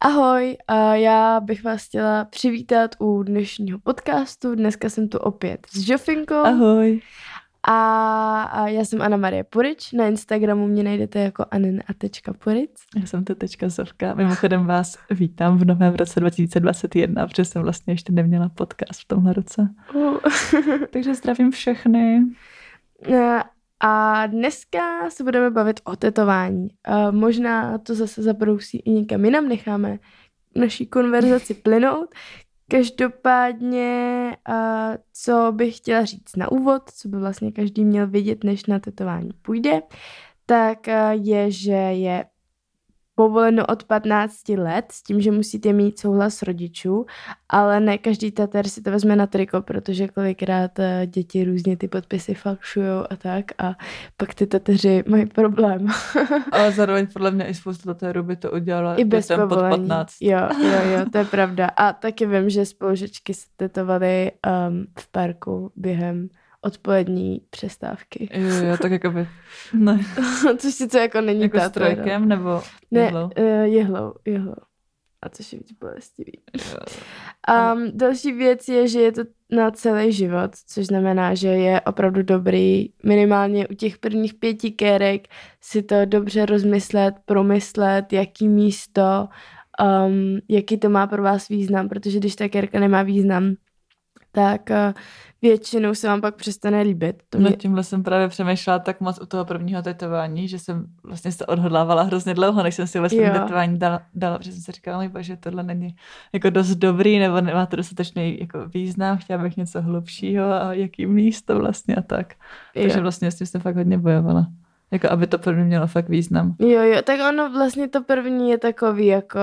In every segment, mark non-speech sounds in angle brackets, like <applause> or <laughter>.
Ahoj, a já bych vás chtěla přivítat u dnešního podcastu. Dneska jsem tu opět s Jofinkou. Ahoj. A, a já jsem Anna Marie Purič. Na Instagramu mě najdete jako anen.puric. Já jsem to tečka Zovka. Mimochodem vás vítám v novém roce 2021, protože jsem vlastně ještě neměla podcast v tomhle roce. Uh. <laughs> Takže zdravím všechny. A dneska se budeme bavit o tetování. A možná to zase zabrousí i někam jinam, necháme naší konverzaci <laughs> plynout. Každopádně, a co bych chtěla říct na úvod, co by vlastně každý měl vědět, než na tetování půjde, tak je, že je povoleno od 15 let s tím, že musíte mít souhlas rodičů, ale ne každý tater si to vezme na triko, protože kolikrát eh, děti různě ty podpisy falšují a tak a pak ty tateři mají problém. <laughs> ale zároveň podle mě i spoustu tatérů by to udělala I bez pod 15. Jo, <laughs> jo, jo, to je pravda. A taky vím, že spolužečky se tetovaly um, v parku během odpolední přestávky. Jo, jo, tak jako by, <laughs> ne. <laughs> což sice jako není jako ta trojkem, nebo jehlou? Ne, uh, jehlou, jehlou. A což je víc bolestivý. Um, další věc je, že je to na celý život, což znamená, že je opravdu dobrý minimálně u těch prvních pěti kérek si to dobře rozmyslet, promyslet, jaký místo, um, jaký to má pro vás význam, protože když ta kérka nemá význam, tak uh, většinou se vám pak přestane líbit. To mě... No tímhle jsem právě přemýšlela tak moc u toho prvního tetování, že jsem vlastně se odhodlávala hrozně dlouho, než jsem si vlastně tetování dala, dala, protože jsem si říkala, můj že tohle není jako dost dobrý, nebo nemá to dostatečný jako význam, chtěla bych něco hlubšího a jaký místo vlastně a tak. Jo. Takže vlastně s tím jsem fakt hodně bojovala. Jako aby to první mělo fakt význam. Jo, jo, tak ono vlastně to první je takový jako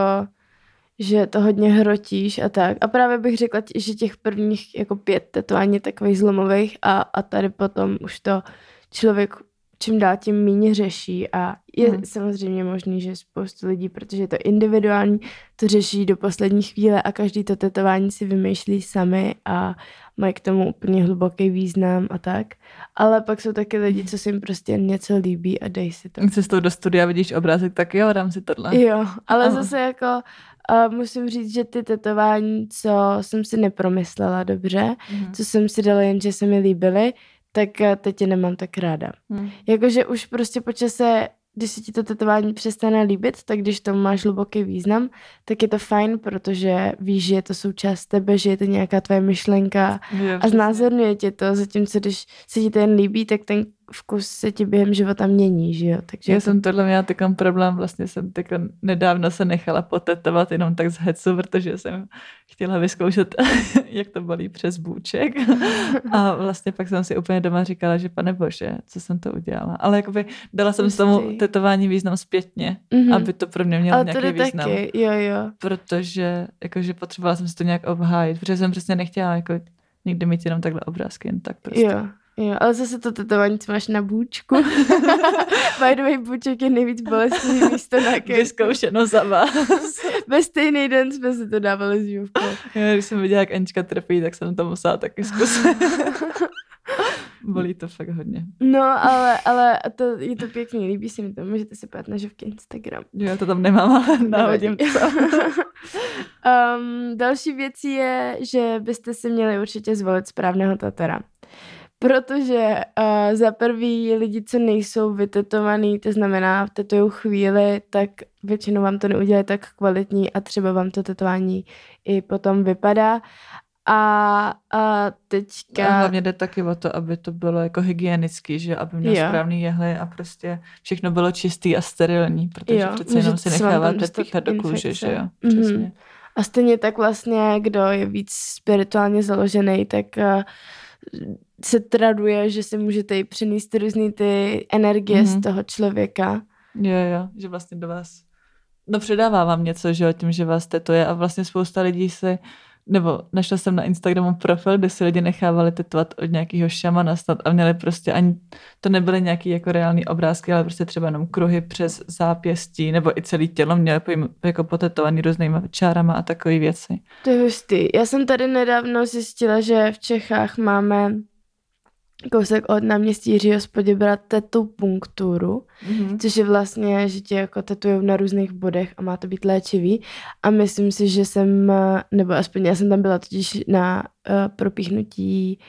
že to hodně hrotíš a tak. A právě bych řekla, že těch prvních jako pět tetování takových zlomových a, a tady potom už to člověk čím dál tím méně řeší a je hmm. samozřejmě možný, že spoustu lidí, protože je to individuální, to řeší do poslední chvíle a každý to tetování si vymýšlí sami a mají k tomu úplně hluboký význam a tak. Ale pak jsou taky lidi, co si jim prostě něco líbí a dej si to. Cestou do studia vidíš obrázek, tak jo, dám si tohle. Jo, ale Aha. zase jako a musím říct, že ty tetování, co jsem si nepromyslela dobře, mm. co jsem si dala jen, že se mi líbily, tak eh, teď je nemám tak ráda. Mm. Jakože už prostě po čase, když se ti to tetování přestane líbit, tak když to máš hluboký význam, tak je to fajn, protože víš, že je to součást tebe, že je to nějaká tvoje myšlenka je, a znázorňuje tě to, zatímco když se ti to jen líbí, tak ten vkus se ti během života mění, že jo? Takže Já to... jsem tohle měla takový problém, vlastně jsem teďka nedávno se nechala potetovat jenom tak z hecu, protože jsem chtěla vyzkoušet, <laughs> jak to bolí přes bůček. A vlastně pak jsem si úplně doma říkala, že pane bože, co jsem to udělala. Ale jakoby dala jsem s tomu tetování význam zpětně, mm-hmm. aby to pro mě mělo Ale nějaký význam. Taky. Jo, jo. Protože jakože potřebovala jsem si to nějak obhájit, protože jsem přesně nechtěla jako nikdy mít jenom takhle obrázky, jen tak prostě. Jo. Jo, ale zase to tetování, co máš na bůčku. <laughs> By the way, bůček je nejvíc bolestivý místo na kejku. Vyzkoušeno za vás. <laughs> Ve stejný den jsme si to dávali s Juvkou. Jo, když jsem viděla, jak Anička trpí, tak jsem to musela taky zkusit. <laughs> Bolí to fakt hodně. No, ale, ale to, je to pěkný, líbí se mi to. Můžete si pát na živky Instagram. Jo, já to tam nemám, ale náhodím to. um, další věcí je, že byste si měli určitě zvolit správného tatera. Protože uh, za prvý lidi, co nejsou vytetovaný, to znamená tetují chvíli, tak většinou vám to neudělá tak kvalitní a třeba vám to tetování i potom vypadá. A, a teďka... A hlavně jde taky o to, aby to bylo jako hygienický, že aby měl jo. správný jehly a prostě všechno bylo čistý a sterilní, protože jo, přece jenom si necháváte píchat do kůže, že jo? Mhm. Přesně. Mm-hmm. A stejně tak vlastně, kdo je víc spirituálně založený, tak uh, se traduje, že si můžete i přenést různý ty energie mm-hmm. z mhm. toho člověka. Jo, jo, že vlastně do vás, no předává vám něco, že jo, tím, že vás tetuje a vlastně spousta lidí se, nebo našla jsem na Instagramu profil, kde si lidi nechávali tetovat od nějakého šamana snad a měli prostě ani, to nebyly nějaký jako reální obrázky, ale prostě třeba jenom kruhy přes zápěstí, nebo i celé tělo měli jako potetovaný různýma čárama a takové věci. To je hustý. Já jsem tady nedávno zjistila, že v Čechách máme kousek od náměstí Jiřího Spodě brát tetu punkturu, Mhm. což je vlastně, že tě jako tetujou na různých bodech a má to být léčivý. A myslím si, že jsem, nebo aspoň já jsem tam byla totiž na uh, propíchnutí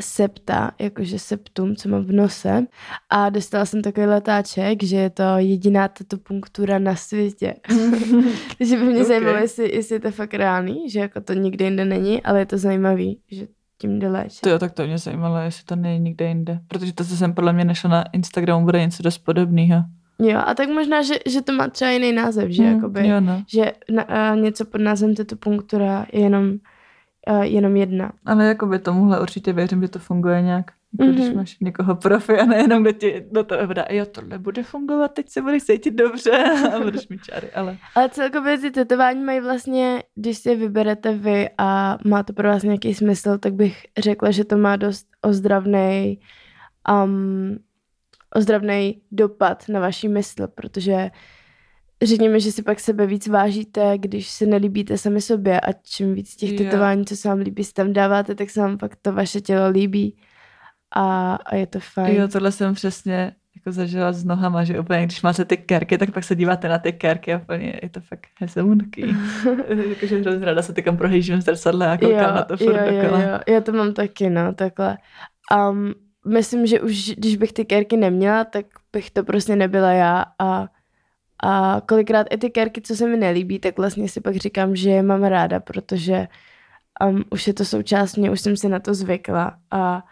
septa, jakože septum, co mám v nose. A dostala jsem takový letáček, že je to jediná tato punktura na světě. <laughs> Takže by mě Ok. zajímalo, jestli, jestli je to fakt reálný, že jako to nikde jinde není, ale je to zajímavý, že tím jde léčit. To jo, tak to mě zajímalo, jestli to není nikde jinde. Protože to, co jsem podle mě našla na Instagramu, bude něco dost podobného. Jo, a tak možná, že, že to má třeba jiný název, že jakoby, Jo, no. že na, a něco pod názvem tato punktura je jenom, a jenom jedna. Ale jakoby tomuhle určitě věřím, že to funguje nějak. Jako když Mhm. máš někoho profi a nejenom kdo ti do toho dá, jo, tohle bude fungovat, teď se budeš cítit dobře. <laughs> A budeš mít čary, ale Ale celkově ty tetování mají vlastně, když si je vyberete vy a má to pro vás nějaký smysl, tak bych řekla, že to má dost ozdravný um, ozdravný dopad na vaši mysl, protože řekněme, že si pak sebe víc vážíte, když se nelíbíte sami sobě a čím víc těch tetování, co se vám líbí, si tam dáváte, tak se vám pak to vaše tělo líbí a, a je to fajn. jo, tohle jsem přesně jako zažila s nohama, že úplně, když máte ty kerky, tak pak se díváte na ty kerky a úplně je to fakt hezounký. <laughs> Jakože hrozně ráda se tykam prohlížím v zrcadle a koukám na to furt jo, jo, dokola. jo, já to mám taky, no, takhle. Um, myslím, že už když bych ty kérky neměla, tak bych to prostě nebyla já a, a kolikrát i ty kérky, co se mi nelíbí, tak vlastně si pak říkám, že je mám ráda, protože um, už je to součást mě, už jsem si na to zvykla a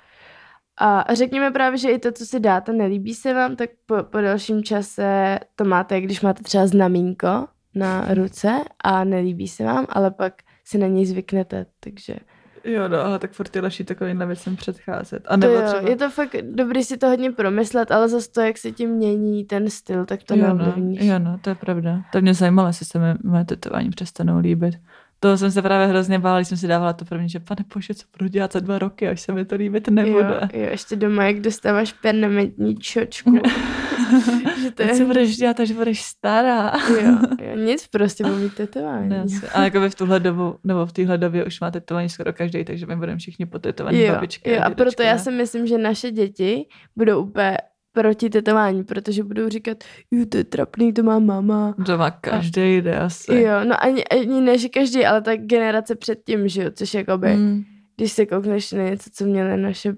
a řekněme právě, že i to, co si dáte, nelíbí se vám, tak po, po dalším čase to máte, když máte třeba znamínko na ruce a nelíbí se vám, ale pak si na něj zvyknete, takže Jo, no, ale tak furt je lepší takovýmhle věcem předcházet. A to nebo jo, třeba... je to fakt dobrý si to hodně promyslet, ale zase to, jak se tím mění ten styl, tak to jo, no, jo, no, to je pravda. To mě zajímalo, jestli se mi moje tetování přestanou líbit. Toho jsem se právě hrozně bála, když jsem si dávala to první, že pane bože, co budu dělat za dva roky, až se mi to líbit nebude. jo, jo, ještě doma, jak dostáváš permanentní čočku. <laughs> <laughs> že to je... co budeš dělat, až budeš stará. jo, jo, <laughs> nic prostě, budu mít tetování. Ne. A jako v tuhle dobu, nebo v téhle době už má tetování skoro každý, takže my budeme všichni potetovaní Jo, babičky. jo, a proto dědečkové. já si myslím, že naše děti budou úplně proti tetování, protože budou říkat, jo, to je trapný, to má mama. To má každý jde asi. Jo, no ani, ani ne, že každý, ale ta generace předtím, že jo, což jakoby, mm. Když se koukneš na něco, co měly naše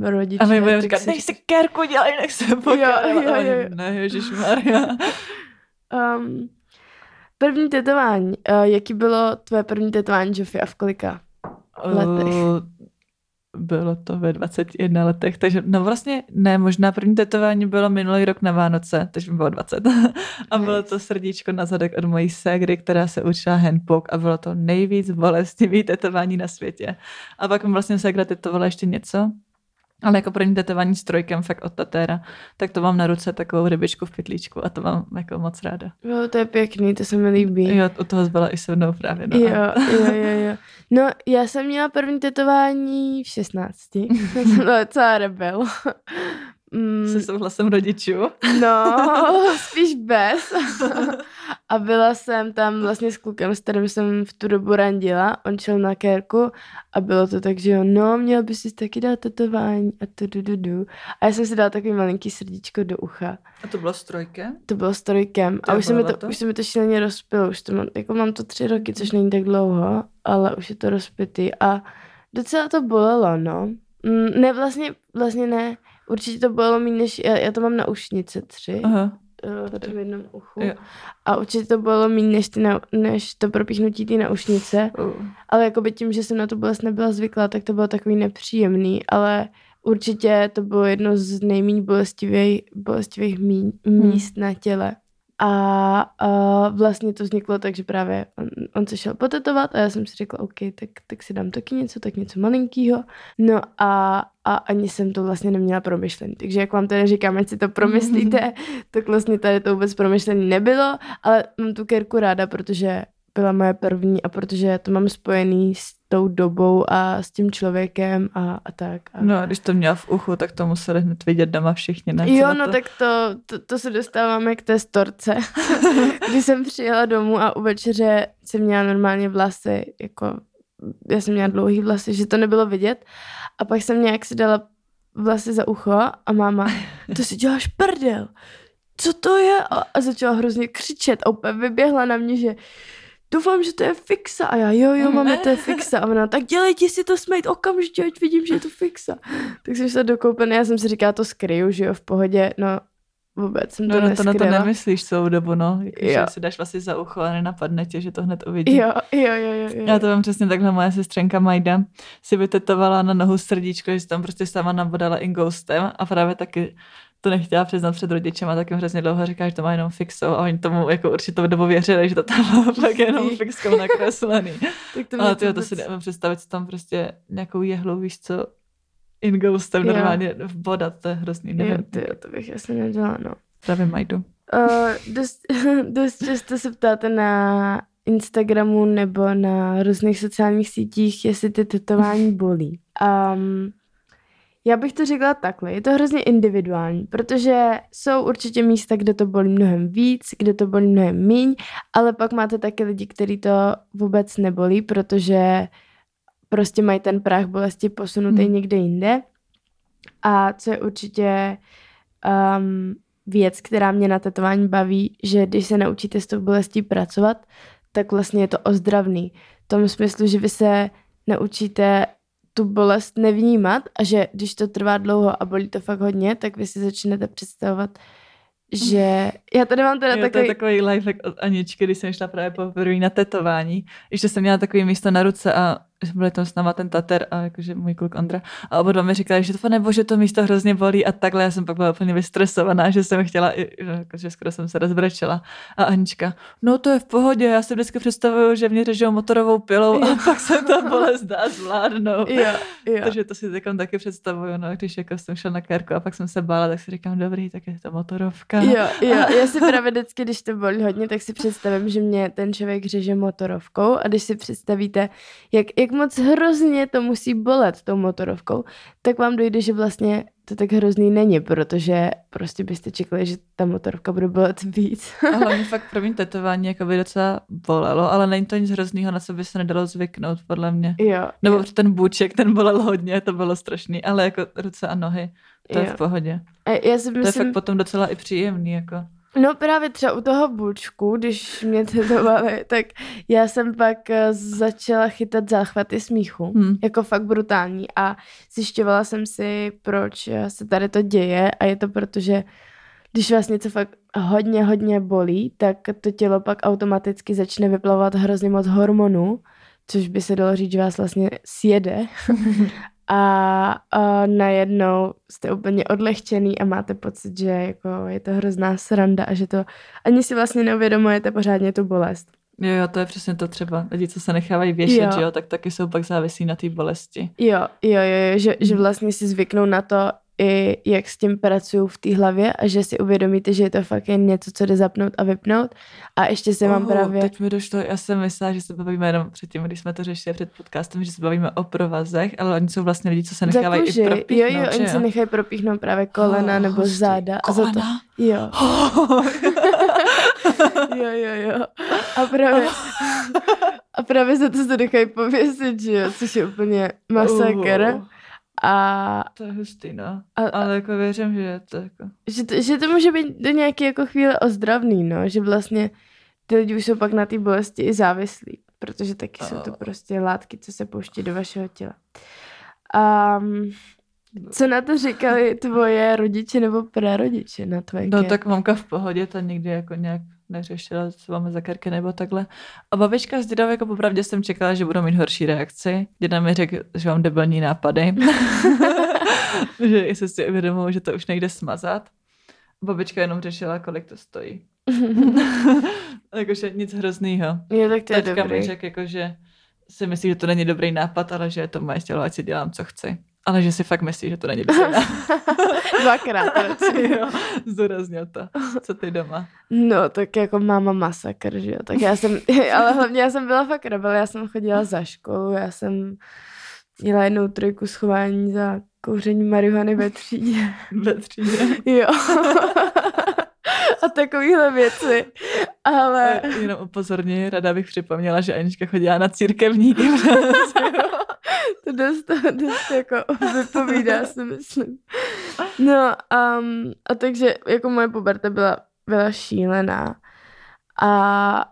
rodiče. A my budeme říkat, si nech si kérku dělej, nech se pokára. jo, jo, jo. Ne, ježišmarja. <laughs> Um, první tetování. Uh, jaký bylo tvoje první tetování, Joffy, a v kolika? letech? Uh, Bylo to ve 21 letech, takže no vlastně ne, možná první tetování bylo minulý rok na Vánoce, takže mi bylo 20. <laughs> A bylo to srdíčko na zadek od mojí ségry, která se učila handpoke a bylo to nejvíc bolestivý tetování na světě. A pak mi vlastně ségra tetovala ještě něco, ale jako první tetování s trojkem fakt od tatéra, tak to mám na ruce takovou rybičku v pytlíčku a to mám jako moc ráda. Jo, to je pěkný, to se mi líbí. Jo, u toho zbyla i se mnou právě. No. Jo, jo, jo, jo. No, já jsem měla první tetování v 16. <laughs> jsem docela rebel. Mm, Se souhlasem rodičů. no, <laughs> spíš bez. A byla jsem tam vlastně s klukem, s kterým jsem v tu dobu randila. On šel na kérku a bylo to tak, že jo, no, měl by si taky dát tetování a to du, du, du. A já jsem si dala takový malinký srdíčko do ucha. A to bylo s trojkem? To bylo s trojkem. A už se, mi to, to? už se mi to šíleně rozpilo. Už to mám, jako mám to tři roky, což není tak dlouho, ale už je to rozpitý. A docela to bolelo, no. Mm, ne, vlastně, vlastně ne. Určitě to bolelo méně, než já, já to mám na ušnice tři, Aha. eh, v tady. tom jednom uchu. Jo. A určitě to bolelo méně, než, ty na, než to propíchnutí ty naušnice. Uh. Ale jakoby tím, že jsem na tu bolest nebyla zvyklá, tak to bylo takový nepříjemný, ale určitě to bylo jedno z nejméně bolestivých, bolestivých mí, míst na těle. A, a vlastně to vzniklo tak, že právě on, on se šel potetovat a já jsem si řekla, OK, tak, tak si dám taky něco, tak něco malinkýho. No a, a ani jsem to vlastně neměla promyšlený. Takže jak vám tady říkám, ať si to promyslíte, <laughs> tak vlastně tady to vůbec promyšlený nebylo, ale mám tu kerku ráda, protože byla moje první a protože to mám spojený s tou dobou a s tím člověkem a, a tak. A... No a když to měla v uchu, tak to museli hned vidět doma všichni. Ne? Jo, no to? tak to, to, to se dostáváme k té storce, <laughs> kdy jsem přijela domů a u večeře jsem měla normálně vlasy, jako já jsem měla dlouhý vlasy, že to nebylo vidět a pak jsem nějak si dala vlasy za ucho a máma, to si děláš prdel, co to je? A, a začala hrozně křičet a úplně vyběhla na mě, že doufám, že to je fixa. A já, jo, jo, máme, to je fixa. A ona, tak dělejte si to smejt okamžitě, ať vidím, že je to fixa. Tak jsem se dokoupený, já jsem si říkala, to skryju, že jo, v pohodě. No, vůbec jsem to No, no to neskryla. na to nemyslíš celou dobu, no. Jako, že si dáš vlastně za ucho a nenapadne tě, že to hned uvidí. Jo, jo, jo, jo. jo. Já to mám přesně takhle, moje sestřenka Majda si vytetovala na nohu srdíčko, že tam prostě sama nabodala ingoustem a právě taky to nechtěla přiznat před rodičem a taky jim hrozně dlouho říká, že to má jenom fixou a oni tomu jako určitou dobu věřili, že to tam má <laughs> fakt jenom fixkou nakreslený. <laughs> tak to Ale tyjo, to si nevím představit, co tam prostě nějakou jehlu, víš co, ingoustem Jo. normálně vbodat, to je hrozný, Jo, nevím. tyjo, to bych asi nedělala, no. Právě Majdu. Uh, dost, <laughs> dost často se ptáte na Instagramu nebo na různých sociálních sítích, jestli ty tetování bolí. Um, já bych to řekla takhle, je to hrozně individuální, protože jsou určitě místa, kde to bolí mnohem víc, kde to bolí mnohem míň, ale pak máte taky lidi, kteří to vůbec nebolí, protože prostě mají ten práh bolesti posunutý Hmm. někde jinde. A co je určitě um, věc, která mě na tetování baví, že když se naučíte s tou bolestí pracovat, tak vlastně je to ozdravný. V tom smyslu, že vy se naučíte tu bolest nevnímat a že když to trvá dlouho a bolí to fakt hodně, tak vy si začnete představovat, že já tady mám teda Jo, to je takový... takový lifehack od Aničky, když jsem šla právě poprvé na tetování. Ještě jsem měla takový místo na ruce a byl tam s náma ten tater a jakože můj kluk Ondra. A oba dva mi říkali, že to nebo že to místo hrozně bolí a takhle. Já jsem pak byla úplně vystresovaná, že jsem chtěla, že skoro jsem se rozbrečela. A Anička, no to je v pohodě, já si vždycky představuju, že mě řežou motorovou pilou a <laughs> pak se ta bolest dá zvládnout. Jo, jo. Takže to si teď taky představuju, no, když jako jsem šla na kérku a pak jsem se bála, tak si říkám, dobrý, tak je to motorovka. Jo, jo, já si právě vždycky, když to bolí hodně, tak si představím, že mě ten člověk řeže motorovkou a když si představíte, jak, jak moc hrozně to musí bolet tou motorovkou, tak vám dojde, že vlastně to tak hrozný není, protože prostě byste čekali, že ta motorovka bude bolet víc. A <laughs> hlavně fakt pro mě tetování jako by docela bolelo, ale není to nic hroznýho, na co by se nedalo zvyknout, podle mě. jo, Nebo jo, ten bůček, ten bolel hodně, to bylo strašný, ale jako ruce a nohy, to je jo. v pohodě. A já si To je myslím, fakt potom docela i příjemný, jako. No právě třeba u toho bučku, když mě tetovali, <laughs> tak já jsem pak eh, začala chytat záchvaty smíchu, Hm. jako fakt brutální a zjišťovala jsem si, proč eh, se tady to děje a je to proto, že když vás něco fakt hodně, hodně bolí, tak to tělo pak automaticky začne vyplavovat hrozně moc hormonů, což by se dalo říct, že vás vlastně sjede. <laughs> A, a najednou jste úplně odlehčený a máte pocit, že jako je to hrozná sranda a že to ani si vlastně neuvědomujete pořádně tu bolest. Jo, jo, to je přesně to třeba. Lidi, co se nechávají věšet, Jo. jo. tak taky jsou pak závislí na té bolesti. Jo, jo, jo, jo že, že Mhm. vlastně si zvyknou na to, i jak s tím pracují v té hlavě a že si uvědomíte, že je to fakt jen něco, co jde zapnout a vypnout. A ještě se mám právě... Teď mi došlo, já jsem myslela, že se bavíme jenom předtím, když jsme to řešili před podcastem, že se bavíme o provazech, ale oni jsou vlastně lidi, co se nechávají kůži. i propíchnout, Jo, jo, oni se nechají propíchnout právě kolena Oh, nebo hustý. záda. A za to, Kolena? jo, <laughs> <laughs> jo, jo, jo. A právě, <laughs> a právě za to se nechají pověsit, že jo, což je úplně masakr. Uh, A to je hustý, no. A- Ale jako věřím, že je to jako... že to, že to může být do nějaké jako chvíle ozdravný, no, že vlastně ty lidi už jsou pak na té bolesti i závislí, protože taky jsou to Oh. prostě látky, co se pouští do vašeho těla. Um, co na to říkali tvoje rodiče nebo prarodiče na tvoje No kér? tak mamka v pohodě, ta nikdy jako nějak neřešila, co máme za kerky nebo takhle. A babička s dědou, jako popravdě jsem čekala, že budou mít horší reakci. Děda mi řekl, že mám debilní nápady. <laughs> že jestli si uvědomuji, že to už nejde smazat. Babička jenom řešila, kolik to stojí. <laughs> Jakože nic hroznýho. jo, tak to je Teďka mi dobrý. řekl, jako, že si myslí, že to není dobrý nápad, ale že je to moje tělo, ať si dělám, co chci. Ale že si fakt myslí, že to není nápad. <laughs> <laughs> Dvakrát. jo, zdůraznil to. Co ty doma? No, tak jako máma masakr, že jo. Tak já jsem, <laughs> ale hlavně já jsem byla fakt rebel, já jsem chodila za školu, já jsem měla jednou trojku schování za kouření marihuany ve třídě. Ve třídě. Jo. A takovýhle věci. Ale Jenom upozorně, rada bych připomněla, že Anička chodila na církevní gymnázium. <laughs> to dost, dost jako vypovídá, si myslím. No um, a takže jako moje puberta byla, byla šílená. A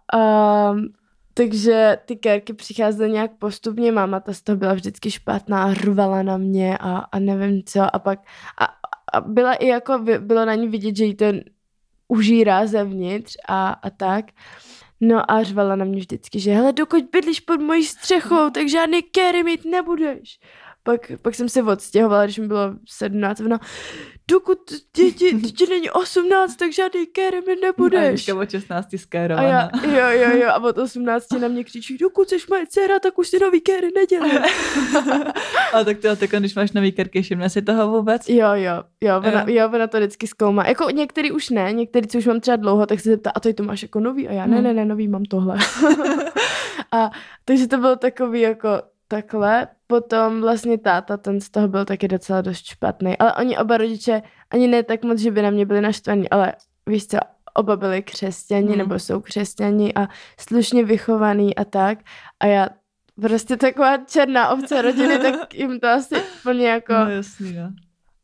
um, takže ty kérky přicházely nějak postupně, máma ta z toho byla vždycky špatná, rvala na mě a, a nevím co a pak a, a byla i jako, bylo na ní vidět, že jí to užírá zevnitř a, a tak. No a řvala na mě vždycky, že hele, dokud bydlíš pod mojí střechou, tak žádný kéry mít nebudeš. Pak, pak jsem se odstěhovala, když mi bylo 17, ona, dokud děti, děti není 18, tak žádný kéry mi nebudeš. A od 16 A já, jo, jo, jo, a od <laughs> 18 na mě křičí, dokud jsi moje dcera, tak už si nový kéry nedělej. <laughs> a tak to, tak když máš nový kérky, všimne si toho vůbec? Jo, jo, jo, ona, jo. jo, ona to vždycky zkoumá. Jako některý už ne, některý, co už mám třeba dlouho, tak se zeptá, a to to máš jako nový? A já, ne, hmm. ne, ne, nový, mám tohle. <laughs> a takže to bylo takový jako takhle. Potom vlastně táta, ten z toho byl taky docela dost špatný. Ale oni oba rodiče, ani ne tak moc, že by na mě byli naštvaní, ale víš co, oba byli křesťani hmm. nebo jsou křesťani a slušně vychovaný a tak. A já prostě taková černá ovce rodiny, tak jim to asi plně jako... No jasný, no.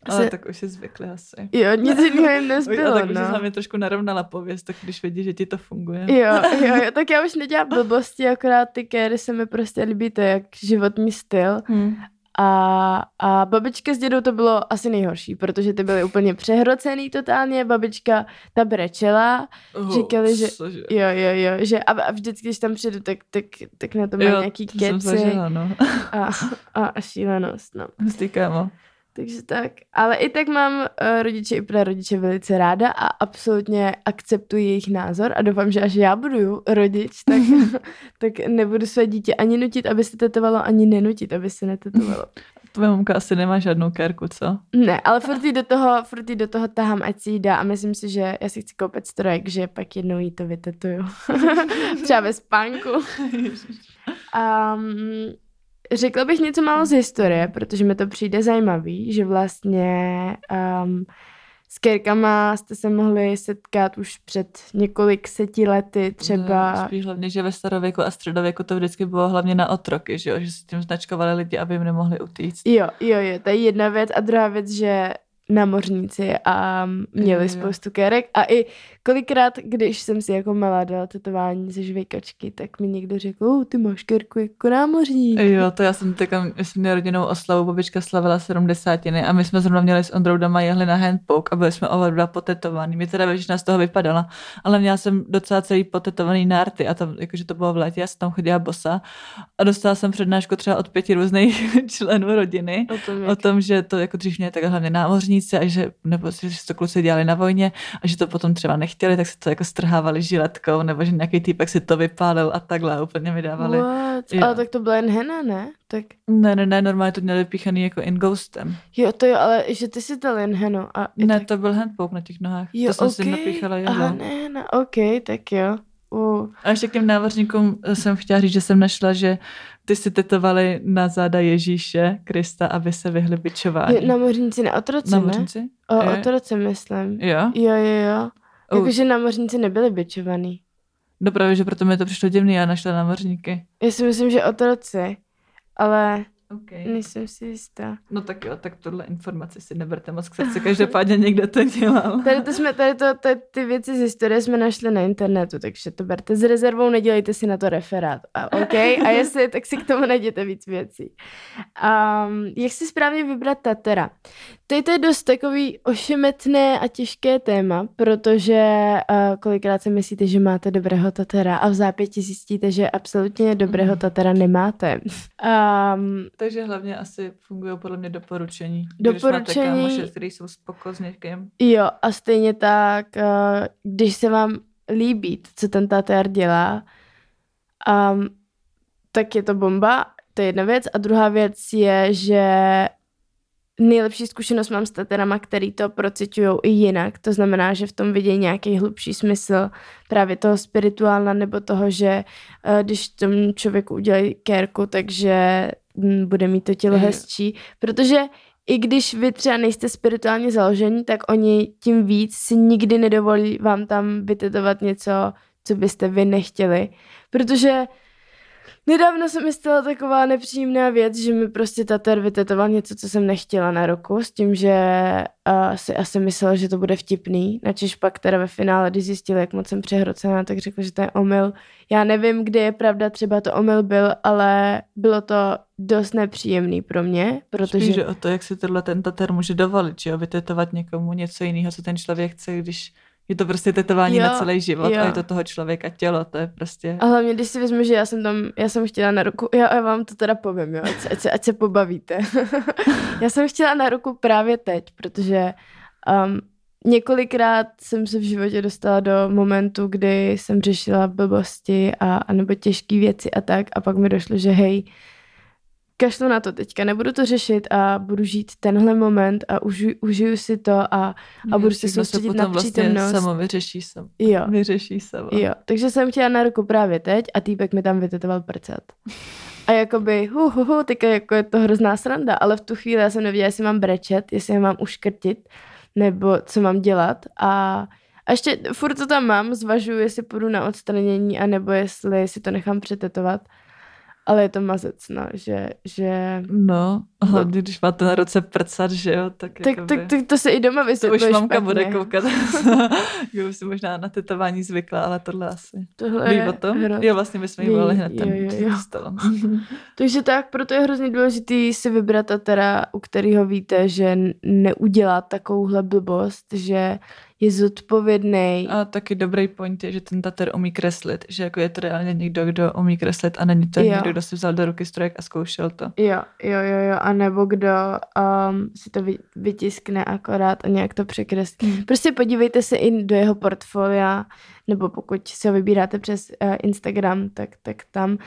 Ale se... tak už je zvyklý asi. Jo, nic <laughs> jiného jim nezbylo, tak no. už hlavně trošku narovnala pověst, tak když vidí, že ti to funguje. Jo, jo, <laughs> jo, tak já už nedělám blbosti, akorát ty kéry se mi prostě líbí, to je jak životní styl. Hmm. A, a babička s dědou to bylo asi nejhorší, protože ty byly úplně přehrocený totálně. Babička ta brečela, oh, říkali, že cože? jo, jo, jo, že a, a vždycky, když tam přijdu, tak, tak, tak na to má nějaký keci zažila, no. a, a, a šílenost, no. Hustý kámo. Takže tak. Ale i tak mám uh, rodiče i prarodiče velice ráda a absolutně akceptuji jejich názor a doufám, že až já budu rodič, <laughs> tak, tak nebudu své dítě ani nutit, aby se tetovalo, ani nenutit, aby se netetovalo. <laughs> Tvoje mamka asi nemá žádnou kérku, co? Ne, ale furt do toho, furt do toho tahám, ať si jí dá a myslím si, že já si chci koupit strojek, že pak jednou jí to vytetuju. <laughs> Třeba ve spánku. um, Řekla bych něco málo z historie, protože mi to přijde zajímavý, že vlastně um, s kérkama jste se mohli setkat už před několik seti lety třeba. No, spíš hlavně, že ve starověku a středověku to vždycky bylo hlavně na otroky, že, jo? že si tím značkovali lidi, aby jim nemohli utíct. Jo, jo, jo, to je jedna věc. A druhá věc, že námořníci a měli mm, spoustu kérek a i kolikrát, když jsem si jako malá dala tetování ze žvejkačky, tak mi někdo řekl, oh, ty máš kérku jako námořník. Jo, to já jsem teďka, my jsme měli rodinnou oslavu, babička slavila sedmdesátiny a my jsme zrovna měli s Ondrou doma jehli na handpoke a byli jsme oba dva potetovaný. Mě teda většina z toho vypadala, ale měla jsem docela celý potetovaný nárty a tam, jakože to bylo v létě, já jsem tam chodila bosa a dostala jsem přednášku třeba od pěti různých <laughs> členů rodiny o tom, o tom že to jako dřív mě tak hlavně námořníci námořníci a že, nebo že to kluci dělali na vojně a že to potom třeba nechtěli, tak se to jako strhávali žiletkou, nebo že nějaký týpek si to vypálil a takhle úplně mi dávali. What? Ale tak to byla jen hena, ne? Tak... Ne, ne, ne, normálně to měli vypíchaný jako in ghostem. Jo, to jo, ale že ty si dal jen henu. A ne, tak... to byl handpoke na těch nohách. Jo, to jsem okay. si napíchala jedlo. Aha, ne, ne, ok, tak jo. Uh. A ještě k těm návržníkům jsem chtěla říct, že jsem našla, že ty si tetovali na záda Ježíše Krista, aby se vyhli bičování. Námořníci na otroci, námořníci? ne? O, otroci, myslím. Jo? Jo, jo, jo. Jakože námořníci nebyli bičovaný. No právě, že proto mi to přišlo divný, já našla námořníky. Já si myslím, že otroci, ale Okay. Nejsem si jistá. No tak jo, tak tohle informace si neberte moc k srdci, každopádně <laughs> někde to dělal. Tady, to jsme, tady to, tady ty věci z historie jsme našli na internetu, takže to berte s rezervou, nedělejte si na to referát. A, OK? A jestli, tak si k tomu najděte víc věcí. Um, jak si správně vybrat Tatera? Tady to je dost takový ošemetné a těžké téma, protože uh, kolikrát si myslíte, že máte dobrého tatera a v zápěti zjistíte, že absolutně dobrého mhm. tatera nemáte. Um, Takže hlavně asi fungují podle mě doporučení. Doporučení. Když máte kámoše, který jsou spoko s někým. Jo, a stejně tak, uh, když se vám líbí, co ten tater dělá, um, tak je to bomba, to je jedna věc. A druhá věc je, že nejlepší zkušenost mám s taterama, který to procitují i jinak. To znamená, že v tom vidějí nějaký hlubší smysl právě toho spirituálna nebo toho, že uh, když tomu člověku udělají kérku, takže bude mít to tělo hezčí. Protože i když vy třeba nejste spirituálně založení, tak oni tím víc si nikdy nedovolí vám tam vytetovat něco, co byste vy nechtěli. Protože Nedávno se mi stala taková nepříjemná věc, že mi prostě tater vytetoval něco, co jsem nechtěla na ruku, s tím, že uh, si asi myslel, že to bude vtipný. Načež pak teda ve finále, když zjistil, jak moc jsem přehrocená, tak řekl, že to je omyl. Já nevím, kde je pravda, třeba to omyl byl, ale bylo to dost nepříjemný pro mě, protože... Spíš o to, jak si tohle ten tater může dovolit, že jo, vytetovat někomu něco jiného, co ten člověk chce, když je to prostě tetování jo, na celý život jo. a je to toho člověka tělo, to je prostě... A hlavně, když si vezmu, že já jsem tam, já jsem chtěla na ruku, já, já vám to teda povím, jo, ať, ať, se, ať se pobavíte. <laughs> já jsem chtěla na ruku právě teď, protože um, několikrát jsem se v životě dostala do momentu, kdy jsem řešila blbosti a, a nebo těžké věci a tak a pak mi došlo, že hej, kašlu na to teďka, nebudu to řešit a budu žít tenhle moment a užiju, užiju si to a, a budu se soustředit na vlastně přítomnost. Vlastně samo vyřeší samo. Jo. Vyřeší samo. Jo, takže jsem chtěla na ruku právě teď a týpek mi tam vytetoval prcat. A jakoby, hu, hu, hu, teďka jako je to hrozná sranda, ale v tu chvíli já jsem nevěděla, jestli mám brečet, jestli je mám uškrtit, nebo co mám dělat a a ještě furt to tam mám, zvažuji, jestli půjdu na odstranění, anebo jestli si to nechám přetetovat ale je to mazec, no, že, že... No, hlavně no. když máte na ruce prcat, že jo, tak Tak, jakoby... tak, tak to se i doma vysvětluje To už mamka špatně. bude koukat. <laughs> jo, už si možná na tetování zvykla, ale tohle asi. Tohle Ví o tom? Hro... Jo, vlastně jsme jí volali hned. Jo, jo, jo. <laughs> Takže tak, proto je hrozně důležitý si vybrat teda, u kterého víte, že neudělá takovouhle blbost, že je zodpovědný. A taky dobrý point je, že ten tater umí kreslit, že jako je to reálně někdo, kdo umí kreslit a není to jo. někdo, kdo si vzal do ruky strojek a zkoušel to. Jo, jo, jo, jo, a nebo kdo um, si to vytiskne akorát a nějak to překreslí. Hmm. Prostě podívejte se i do jeho portfolia, nebo pokud si ho vybíráte přes uh, Instagram, tak, tak tam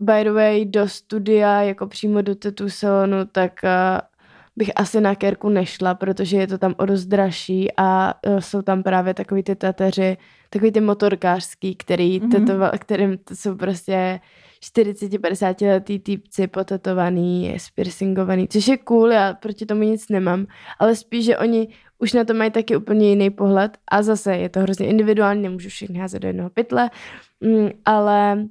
by the way, do studia, jako přímo do tetu salonu, tak uh, bych asi na Kerku nešla, protože je to tam o dost dražší a uh, jsou tam právě takový ty tateři, takový ty motorkářský, který mm-hmm. tetoval, kterým to jsou prostě 40-50 letý týpci potetovaný, spiercingovaný, což je cool, já proti tomu nic nemám, ale spíš, že oni už na to mají taky úplně jiný pohled a zase je to hrozně individuální, nemůžu všechny házet do jednoho pytle, mm, ale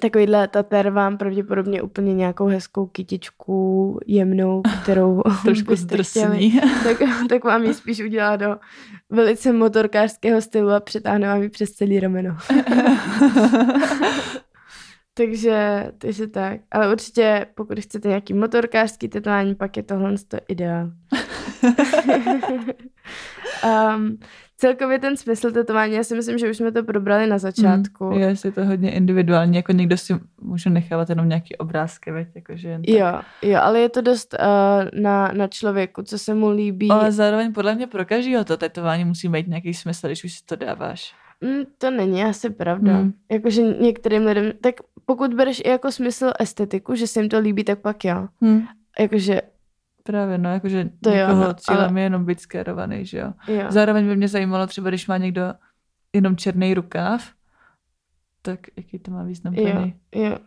Takovýhle tater vám pravděpodobně úplně nějakou hezkou kytičku jemnou, <laughs> kterou <laughs> trošku zdrsní. <laughs> tak, tak vám ji spíš udělá do velice motorkářského stylu a přetáhne vám ji přes celý rameno. takže, takže tak. Ale určitě, pokud chcete nějaký motorkářský tetování, pak je tohle to ideál. um, celkově ten smysl tetování, já si myslím, že už jsme to probrali na začátku. Mm, je, je to hodně individuální, jako někdo si může nechávat jenom nějaký obrázky, veď, jakože jen tak. Jo, jo, ale je to dost uh, na, na člověku, co se mu líbí. Ale zároveň podle mě pro každého to tetování musí mít nějaký smysl, když už si to dáváš. Mm, to není asi pravda. Mm. Jakože některým lidem, tak pokud bereš i jako smysl estetiku, že se jim to líbí, tak pak jo. Mm. Jakože Právě, no, jakože to někoho jo, no, cílem ale... je jenom být skérovaný, že jo? jo. Zároveň by mě zajímalo třeba, když má někdo jenom černý rukáv, tak jaký to má význam pro jo, jo.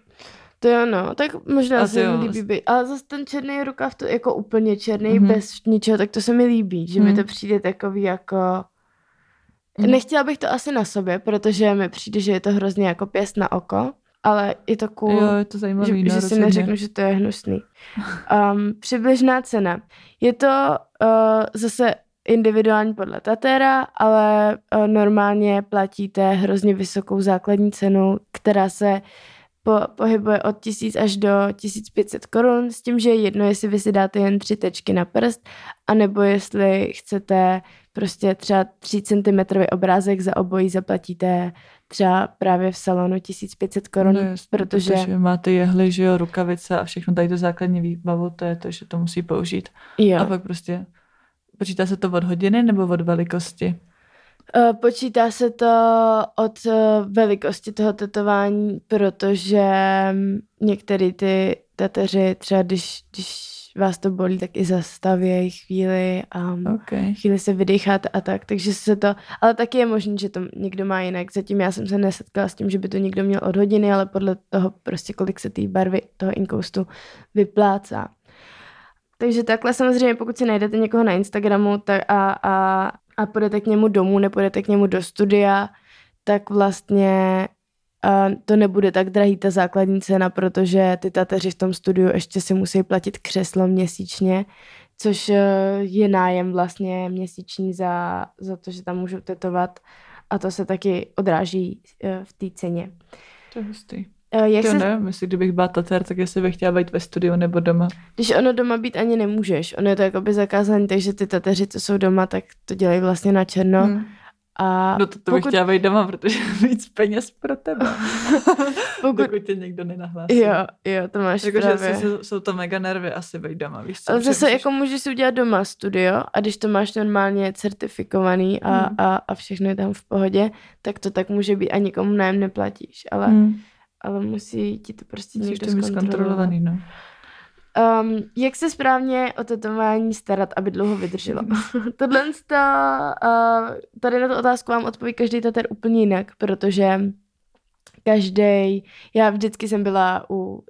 To jo, no, tak možná se mi líbí být. Ale zase ten černý rukáv, to jako úplně černý, mm-hmm. bez ničeho, tak to se mi líbí, že mm. mi to přijde takový jako... Mm. Nechtěla bych to asi na sobě, protože mi přijde, že je to hrozně jako pěst na oko ale je to cool, jo, je to zajímavý, že, no, že si neřeknu, že to je hnusný. Um, přibližná cena. Je to uh, zase individuální podle Tatera, ale uh, normálně platíte hrozně vysokou základní cenu, která se po, pohybuje od 1000 až do 1500 korun, s tím, že je jedno, jestli vy si dáte jen tři tečky na prst, anebo jestli chcete prostě třeba 3 cm obrázek za obojí zaplatíte třeba právě v salonu 1500 korun, no protože... protože... máte jehly, že jo, rukavice a všechno tady to základní výbavu, to je to, že to musí použít. Jo. A pak prostě počítá se to od hodiny nebo od velikosti? Uh, počítá se to od uh, velikosti toho tetování, protože některé ty tateři třeba když, když vás to bolí, tak i zastavějí chvíli a okay. chvíli se vydecháte a tak, takže se to, ale taky je možné, že to někdo má jinak. Zatím já jsem se nesetkala s tím, že by to někdo měl od hodiny, ale podle toho prostě kolik se té barvy toho inkoustu vyplácá. Takže takhle samozřejmě, pokud si najdete někoho na Instagramu tak a, a, a půjdete k němu domů, nepůjdete k němu do studia, tak vlastně a to nebude tak drahý ta základní cena, protože ty tateři v tom studiu ještě si musí platit křeslo měsíčně, což eh, je nájem vlastně měsíční za, za to, že tam můžou tetovat a to se taky odráží eh, v té ceně. To je hustý. Eh, Jak To se, nevím, jestli kdybych byla tater, tak jestli bych chtěla být ve studiu nebo doma. když ono doma být ani nemůžeš, ono je to jakoby zakázané, takže ty tateři, co jsou doma, tak to dělají vlastně na černo. Hmm. A No to, to bych chtěla být doma, protože <laughs> víc peněz pro tebe. <laughs> pokud, Dokud tě někdo nenahlásí. jo, jo, to máš Jakože právě. jsou, jsou to mega nervy asi být doma, víš co? Ale zase musíš- jako můžeš si udělat doma studio a když to máš normálně certifikovaný a, Hmm. a, a všechno je tam v pohodě, tak to tak může být a nikomu nájem neplatíš, ale, Hmm. ale musí ti to prostě Musíš někdo to zkontrolovat. zkontrolovaný, no. Um, jak se správně o tetování starat, aby dlouho vydrželo? <laughs> Tohle uh, tady na tu otázku vám odpoví každý tater úplně jinak, protože každý, já vždycky jsem byla u,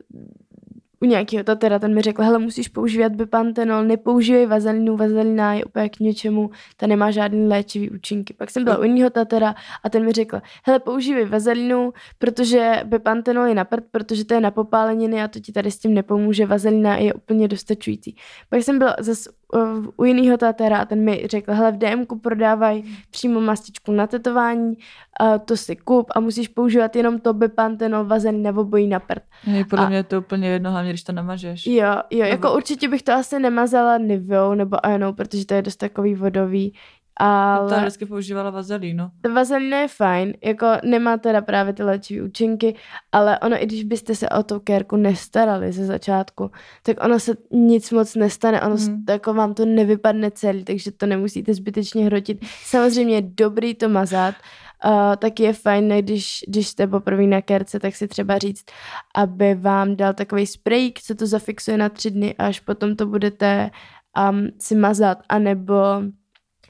u nějakého tatera, ten mi řekl, hele, musíš používat bipantenol, nepoužívej vazelinu, vazelina je úplně k něčemu, ta nemá žádný léčivý účinky. Pak jsem byla u jiného tatera a ten mi řekl, hele, používej vazelinu, protože bipantenol je na prd, protože to je na popáleniny a to ti tady s tím nepomůže, vazelina je úplně dostačující. Pak jsem byla zase u jiného tatera a ten mi řekl, hele, v DMku prodávají přímo mastičku na tetování, uh, to si kup a musíš používat jenom to bipantenol, vazelina, obojí na prd. Hej, podle A- mě je to úplně jedno, hlavně když to namažeš. Jo, jo, jako Nebo- určitě bych to asi nemazala Niveou nebo Aenou, protože to je dost takový vodový, Ale... To ale vždycky používala vazelínu. vazelina je fajn, jako nemá teda právě ty léčivý účinky, ale ono, i když byste se o tu kérku nestarali ze začátku, tak ono se nic moc nestane, ono hmm. jako vám to nevypadne celý, takže to nemusíte zbytečně hrotit. Samozřejmě je dobrý to mazat, Uh, tak je fajn, když, když jste poprvé na kérce, tak si třeba říct, aby vám dal takový sprejk, co to zafixuje na tři dny, až potom to budete um, si mazat, anebo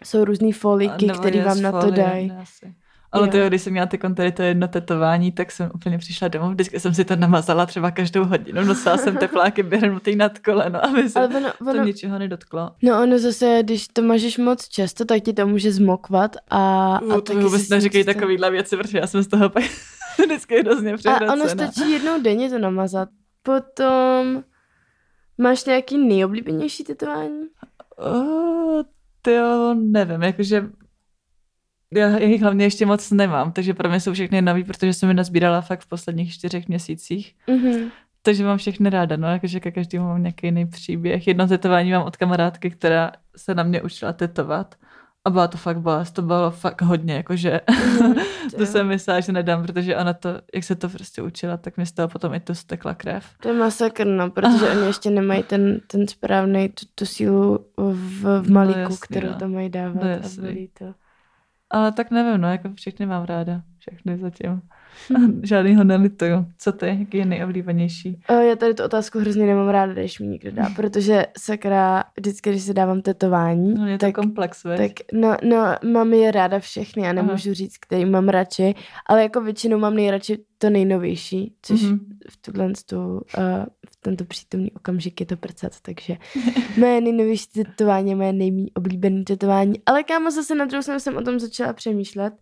jsou různý foliky, Nebo které vám na to dají. asi. Ale to, když jsem měla ty tady to jedno tetování, tak jsem úplně přišla domů, vždycky jsem si to namazala třeba každou hodinu, nosila jsem tepláky během té nad koleno, aby se Ale ono, to ono, ničeho nedotklo. no ono zase, když to mažeš moc často, tak ti to může zmokvat a, a No, to mi vůbec neříkej stane. takovýhle věci, protože já jsem z toho pak <laughs> vždycky hrozně A přehracená. ono stačí jednou denně to namazat. Potom máš nějaký nejoblíbenější tetování? Oh, ty jo, nevím, jakože já jich hlavně ještě moc nemám, takže pro mě jsou všechny nový, protože jsem je nazbírala fakt v posledních čtyřech měsících. Mhm. Takže mám všechny ráda, no, jakože ke každému mám nějaký jiný příběh. Jedno tetování mám od kamarádky, která se na mě učila tetovat. A byla to fakt bolest, to bylo fakt hodně, jakože Mhm, <laughs> to jsem myslela, že nedám, protože ona to, jak se to prostě učila, tak mi z toho potom i to stekla krev. To je masakr, no, protože oni ještě nemají <laughs> ten, ten správný, tu, tu sílu v, v No, malíku, jasný, kterou no. to mají dávat No, a bolí to. Ale tak nevím, no, jako všechny mám ráda, všechny zatím. Žádnýho nelituju. Co ty, jaký je nejoblíbenější? O, já tady tu otázku hrozně nemám ráda, když mi někdo dá, protože sakra, vždycky, když si dávám tetování, No, je to tak, komplex, veď? tak no, no, mám je ráda všechny a nemůžu říct, který mám radši, ale jako většinou mám nejradši to nejnovější, což Mhm. v tuhle tu, uh, v tento přítomný okamžik je to prcat, takže <laughs> moje nejnovější tetování je moje nejméně oblíbené tetování, ale kámo zase na druhou stranu jsem o tom začala přemýšlet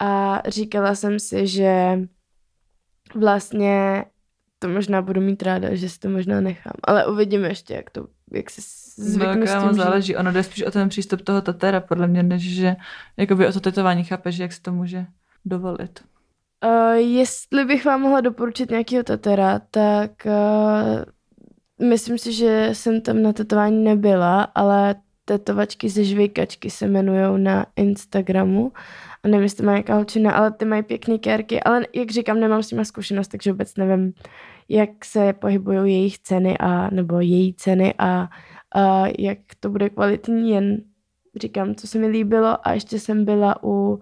a říkala jsem si, že vlastně to možná budu mít ráda, že si to možná nechám, ale uvidíme ještě, jak to, jak se zvyknu no, s kámo, tím záleží. Ono jde spíš o ten přístup toho tatera, podle mě, než že jakoby o to tetování chápeš, jak se to může dovolit. Uh, jestli bych vám mohla doporučit nějakého tatera, tak uh, myslím si, že jsem tam na tetování nebyla, ale tetovačky ze žvejkačky se jmenují na Instagramu. A nevím, jestli má nějaká holčina, ale ty mají pěkné kérky, ale jak říkám, nemám s nimi zkušenost, takže vůbec nevím, jak se pohybují jejich ceny a nebo její ceny a, a jak to bude kvalitní, jen říkám, co se mi líbilo a ještě jsem byla u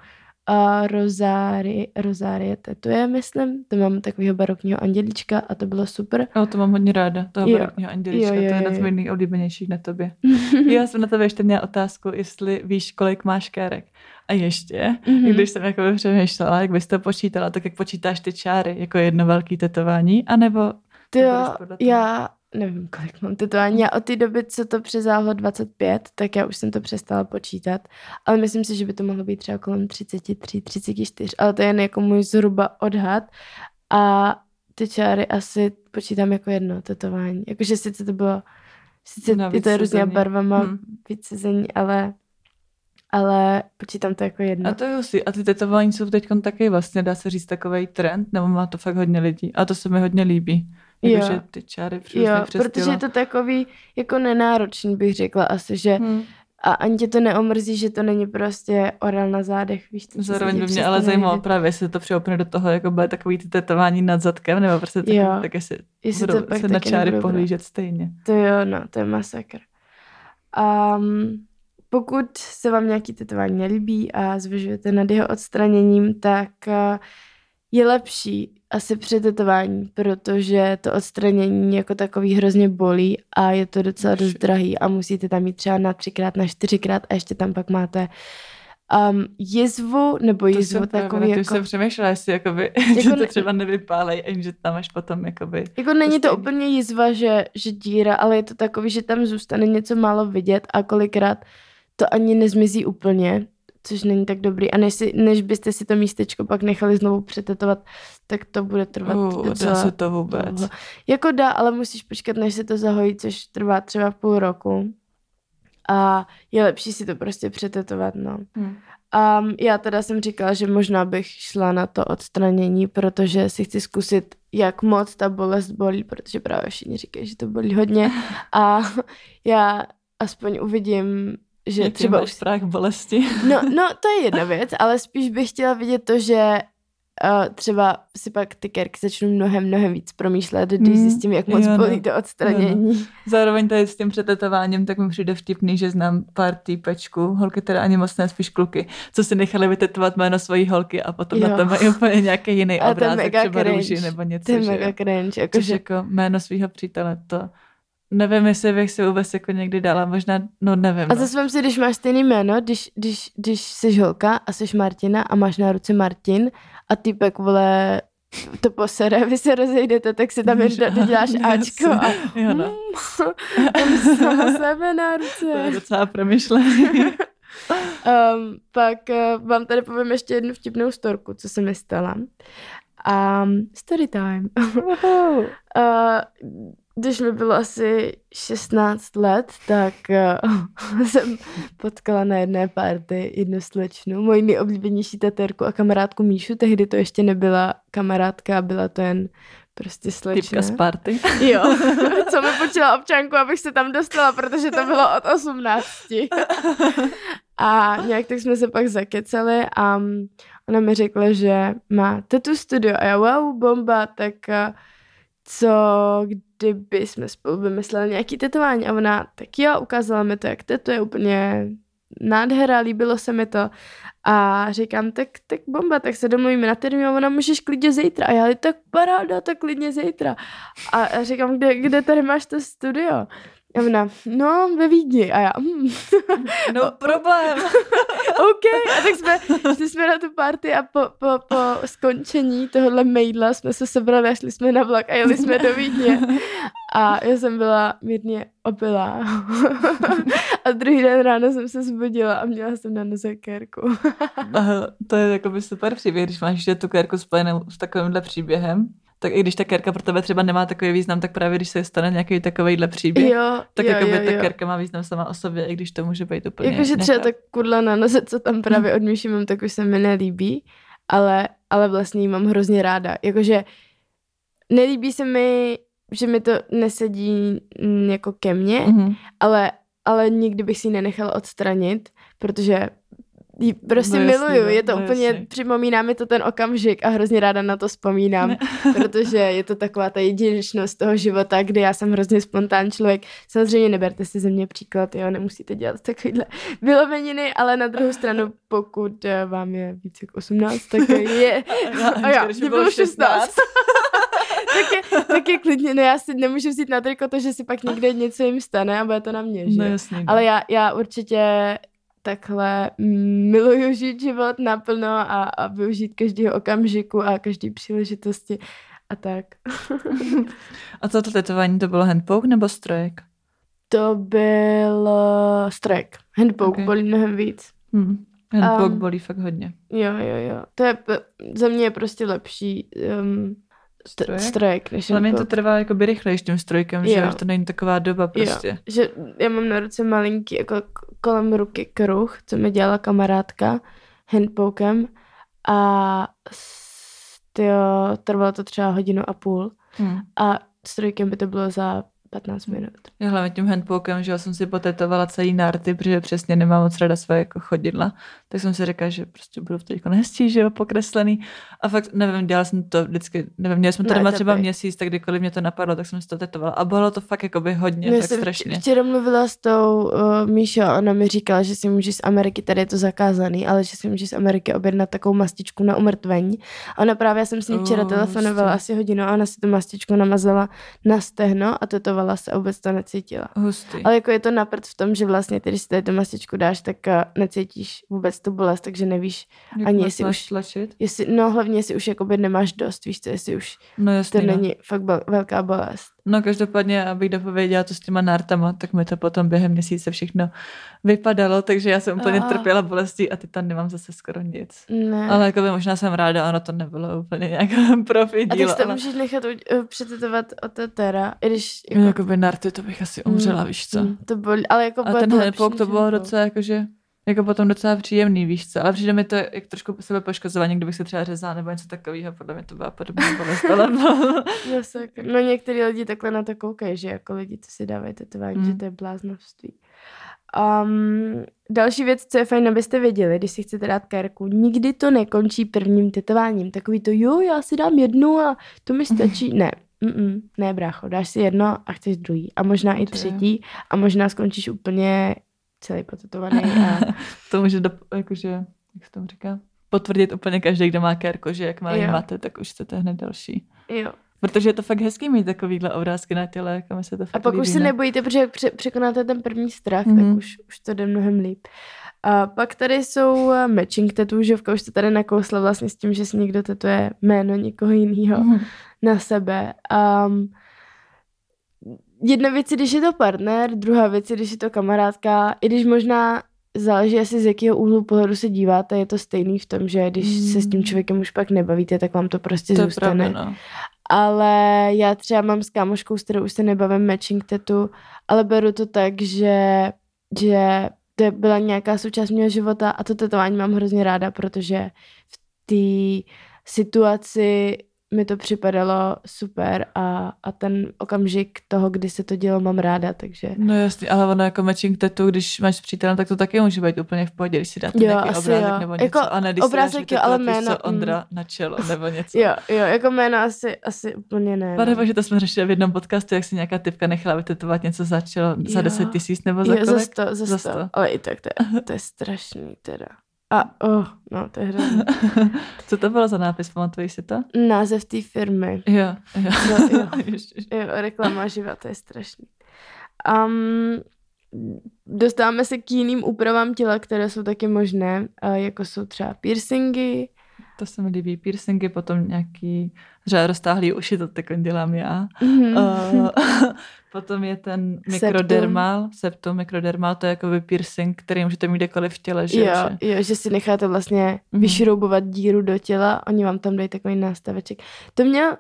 a Rozáry, Rozárie tetuje, myslím. To mám takového barokního andělička a to bylo super. No, to mám hodně ráda, toho Jo. barokního andělička, Jo, jo, to je jo, na jo. tvůj nejoblíbenějších na tobě. <laughs> Já jsem na tebe ještě měla otázku, jestli víš, kolik máš kérek. A ještě, Mhm. když jsem jako přemýšlela, jak bys to počítala, tak jak počítáš ty čáry, jako jedno velký tetování, anebo Ty jo, já nevím, kolik mám tetování. Já od té doby, co to přezáhlo 25, tak já už jsem to přestala počítat. Ale myslím si, že by to mohlo být třeba kolem 33, 34, ale to je jen jako můj zhruba odhad. A ty čáry asi počítám jako jedno tetování. Jakože sice to bylo, sice Na je to různá víc barvama, Hmm. hmm. víc sezení, ale, ale počítám to jako jedno. A to je hustý. A ty tetování jsou teď taky vlastně, dá se říct, takový trend, nebo má to fakt hodně lidí. A to se mi hodně líbí. Jo. Jakože ty čáry jo, přes protože je to takový jako nenáročný, bych řekla asi, že Hmm. a ani tě to neomrzí, že to není prostě orel na zádech, víš, to, Zároveň by mě ale zajímalo právě, jestli to přeopne do toho, jako bude takový ty tetování nad zadkem, nebo prostě tak, Jo. tak jestli Jestli budou to pak se na čáry pohlížet stejně. To jo, no, to je masakr. Um, pokud se vám nějaký tetování nelíbí a zvažujete nad jeho odstraněním, tak uh, je lepší asi přetetování, protože to odstranění jako takový hrozně bolí a je to docela dost drahý a musíte tam mít třeba na třikrát, na čtyřikrát a ještě tam pak máte um, jizvu, nebo To jizvu jsem takový právě, jako... jsem přemýšlela, jestli jakoby, <laughs> Jako že to ne- třeba nevypálej, a že tam až potom jakoby... Jako není to stejný. úplně jizva, že, že díra, ale je to takový, že tam zůstane něco málo vidět a kolikrát to ani nezmizí úplně, což není tak dobrý. A než, si, než byste si to místečko pak nechali znovu přetetovat, tak to bude trvat Uh, docela dá se to vůbec. dlouho. Jako dá, ale musíš počkat, než se to zahojí, což trvá třeba půl roku. A je lepší si to prostě přetetovat, no. Hmm. A já teda jsem říkala, že možná bych šla na to odstranění, protože si chci zkusit, jak moc ta bolest bolí, protože právě všichni říkají, že to bolí hodně. <laughs> A já aspoň uvidím, že Jaký třeba máš už... strach bolesti. No, <laughs> no, to je jedna věc, ale spíš bych chtěla vidět to, že uh, třeba si pak ty kerky začnou mnohem, mnohem víc promýšlet, když Mm, zjistím, jak moc jo, no. bolí to odstranění. Zároveň tady s tím přetetováním, tak mi přijde vtipný, že znám pár týpečků, holky teda ani moc ne, spíš kluky, co si nechali vytetovat jméno svojí holky a potom Jo. na to mají úplně nějaký jiný <laughs> A obrázek, třeba cringe. růži nebo něco. To je že mega jo. cringe, Což jakože jako jméno svého přítele, to nevím, jestli bych si vůbec jako někdy dala, možná, no nevím. A no. zase vem si, když máš stejný jméno, když, když, když jsi holka a jsi Martina a máš na ruce Martin a týpek, vole, to posere, vy se rozejdete, tak si tam do- doděláš <laughs> Ačko a Jo, no. mám sama sebe na To je ruce. docela promyšlený. <laughs> Um, pak uh, vám tady povím ještě jednu vtipnou storku, co se mi stala. Um, story time. uh, když mi bylo asi 16 let, tak uh, <laughs> jsem potkala na jedné party jednu slečnu, moji nejoblíbenější taterku a kamarádku Míšu. Tehdy to ještě nebyla kamarádka, byla to jen prostě slečna. Typka z party. <laughs> Jo, <laughs> co mi počila občanku, abych se tam dostala, protože to bylo od 18. A nějak tak jsme se pak zakecali a ona mi řekla, že má tetu studio a já wow, bomba, tak a co kdyby jsme spolu vymysleli nějaký tetování? A ona, tak jo, ukázala mi to, jak tetuje úplně nádhera, líbilo se mi to. A říkám, tak, tak bomba, tak se domluvíme na termín a ona můžeš klidně zítra. A já, tak paráda, tak klidně zítra. A a říkám, kde, kde tady máš to studio? A ona, no, ve Vídni. A já, hm, <laughs> No problém. <laughs> OK. A tak jsme, šli jsme na tu party a po, po, po skončení tohohle maila jsme se sebrali a šli jsme na vlak a jeli jsme do Vídně. A já jsem byla mírně opilá. <laughs> a druhý den ráno jsem se zbudila a měla jsem na noze kérku. To je jakoby super příběh, když máš tu kérku spojenou s takovýmhle příběhem. Tak i když ta kérka pro tebe třeba nemá takový význam, tak právě když se stane nějaký takovýhle příběh, Jo, tak jo, jakoby jo, ta jo. kérka má význam sama o sobě, i když to může být úplně Jakože třeba ta kudla na noze, co tam právě od Míši mám, tak už se mi nelíbí, ale, ale vlastně ji mám hrozně ráda. Jakože nelíbí se mi, že mi to nesedí jako ke mně, Mhm. ale, ale nikdy bych si ji nenechala odstranit, protože ji prostě No no jasný, miluju. no, je to no úplně, jasný. připomíná mi to ten okamžik a hrozně ráda na to vzpomínám, <laughs> protože je to taková ta jedinečnost toho života, kdy já jsem hrozně spontánní člověk. Samozřejmě neberte si ze mě příklad, jo, nemusíte dělat takovýhle vyloveniny, ale na druhou stranu, pokud eh, vám je více jak 18, tak je... <laughs> A já, mě bylo bylo 16. <laughs> tak, je, tak je klidně, no já si nemůžu vzít na triko to, že si pak někde něco jim stane a bude to na mě, že? No jasný. Ale já, já určitě takhle miluju žít život naplno a, a využít každého okamžiku a každý příležitosti a tak. <laughs> a to tetování to bylo handpoke nebo strojek? To byl uh, strojek. Handpoke Okay. bolí mnohem víc. Hmm. Handpoke Um, bolí fakt hodně. Jo, jo, jo. To je, za mě je prostě lepší um, Strojek? strojek? než Ale mě to trvá jakoby rychlejš tím strojkem, že, Jo. že to není taková doba prostě. Jo, že já mám na ruce malinký, jako kolem ruky kruh, co mi dělala kamarádka handpokem a s- tyjo, trvalo to třeba hodinu a půl Hmm. a strojkem by to bylo za 15 minut. Já hlavně tím handpokem, že já jsem si potetovala celý nárty, protože přesně nemám moc rada své jako chodidla, tak jsem si řekla, že prostě budu teď hezčí, že jo, pokreslený. A fakt nevím, dělala jsem to vždycky, nevím, měli jsme to Na doma třeba měsíc, tak kdykoliv mě to napadlo, tak jsem si to tetovala. A bylo to fakt jakoby hodně, Já fakt jsem strašně. vč- včera mluvila s tou uh, Míšo a ona mi říkala, že si můžeš z Ameriky, tady je to zakázaný, ale že si můžeš z Ameriky objednat takovou mastičku na umrtvení. A ona právě, já jsem s ní včera Oh, telefonovala asi hodinu a ona si tu mastičku namazala na stehno a tetovala se a vůbec to necítila. Hustý. Ale jako je to napřed v tom, že vlastně když si tady tu mastičku dáš, tak uh, necítíš vůbec tu bolest, takže nevíš, Jak ani jestli už- tlačit? jestli, no hlavně jestli už jakoby nemáš dost, víš co, jestli už No to jasně, no. není fakt bel- velká bolest. No každopádně, abych dopověděla to s těma nártama, tak mi to potom během měsíce všechno vypadalo, takže já jsem úplně Ah. trpěla bolestí a ty tam nemám zase skoro nic. Ne. Ale jako by možná jsem ráda, ono to nebylo úplně nějak <laughs> profi a si to ale můžeš nechat uh, přetetovat od tetera, i když jako, jako by narty, to bych asi umřela, víš co. Mm, to bolí, ale jako A ten to handpoke to bylo docela jakože, jako potom docela příjemný, víš co, ale přijde mi to jak trošku sebe poškozování, kdybych se třeba řezala nebo něco takového, podle mě to byla podobná <laughs> bolest, ale No, sakra. no některý lidi takhle na to koukají, že jako lidi, co si dávají tetování, Mm. že to je bláznovství. Um, další věc, co je fajn, abyste věděli, když si chcete dát kérku, nikdy to nekončí prvním tetováním. Takový to, jo, já si dám jednu a to mi stačí. <laughs> Ne, Mm-mm, ne, brácho, dáš si jedno a chceš druhý. A možná i třetí a možná skončíš úplně celý potetovaný a <laughs> to může, do, jakože, jak se tomu říká, potvrdit úplně každý, kdo má kérko, že jak malý Jo. máte, tak už chcete hned další. jo. Protože je to fakt hezký mít takovýhle obrázky na těle, jako mi se to fakt A pak líbí, už se no. nebojíte, protože jak pře- překonáte ten první strach, mm. Mhm. tak už, už to jde mnohem líp. A pak tady jsou eh, matching tatůžovka, už to tady nakousla vlastně s tím, že si někdo tetuje jméno někoho jiného Mhm. na sebe. Um, jedna věc je, když je to partner, druhá věc je, když je to kamarádka, i když možná záleží asi z jakého úhlu pohledu se díváte, je to stejný v tom, že když se s tím Mm. člověkem už pak nebavíte, tak vám to prostě To je zůstane. pravda, no. Ale já třeba mám s kámoškou, s kterou už se nebavím matching tatu, ale beru to tak, že, že to byla nějaká součást mého života a to tetování mám hrozně ráda, protože v té situaci mi to připadalo super a, a ten okamžik toho, kdy se to dělo, mám ráda, takže No jasně, ale ono jako matching tattoo, když máš s přítelem, tak to taky může být úplně v pohodě, když si dáte Jo, nějaký asi obrázek jo. nebo něco. Jako a ne, když obrázek si jo, dáš ale vytetovat, víš jméno, co, Ondra na čelo nebo něco. jo, jo, jako jméno asi, asi úplně ne. Pane no. bože, to jsme řešili v jednom podcastu, jak si nějaká typka nechala vytetovat něco za čelo za Jo. 10 tisíc nebo za Jo, za kolik? za Za sto. sto. Ale i tak to je, <laughs> to je strašný teda. A oh, no, to je hrozný. <laughs> Co to bylo za nápis, pamatuješ si to? Název té firmy. Jo, jo. No, jo. <laughs> Jo, reklama živa, to je strašný. Um, dostáváme se k jiným úpravám těla, které jsou taky možné, jako jsou třeba piercingy, To se mi líbí. Piercingy, potom nějaký třeba roztáhlý uši, to teď dělám já. Mhm. Uh, <laughs> potom je ten mikrodermal, septum mikrodermal, to je jakoby piercing, který můžete mít kdekoliv v těle, že? jo, že? jo, že si necháte vlastně Mhm. vyšroubovat díru do těla, oni vám tam dají takový nástaveček. To měl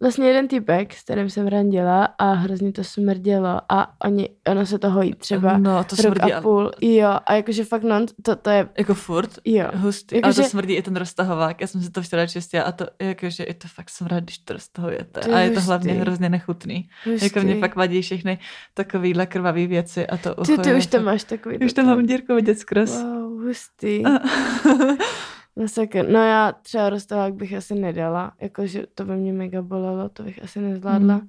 vlastně jeden typek, s kterým jsem randila a hrozně to smrdělo a oni, ono se to hojí třeba no, to rok smrdí, a ale- půl. Jo, a jakože fakt no, to, to je, Jako furt? jo. Hustý. Jako, a to že- smrdí i ten roztahovák. Já jsem si to včera čistila a to jakože je to fakt smrad, když to roztahujete. To je a je to hlavně hustý. hrozně nechutný. Hustý. Jako mě fakt vadí všechny takovýhle krvavé věci a to ucho Ty, ty už to fakt- máš takový. Už tam mám dírku vidět skroz. Wow, hustý. <laughs> No, sakra. no já třeba roztahák bych asi nedala, jakože to by mě mega bolelo, to bych asi nezvládla. Hmm.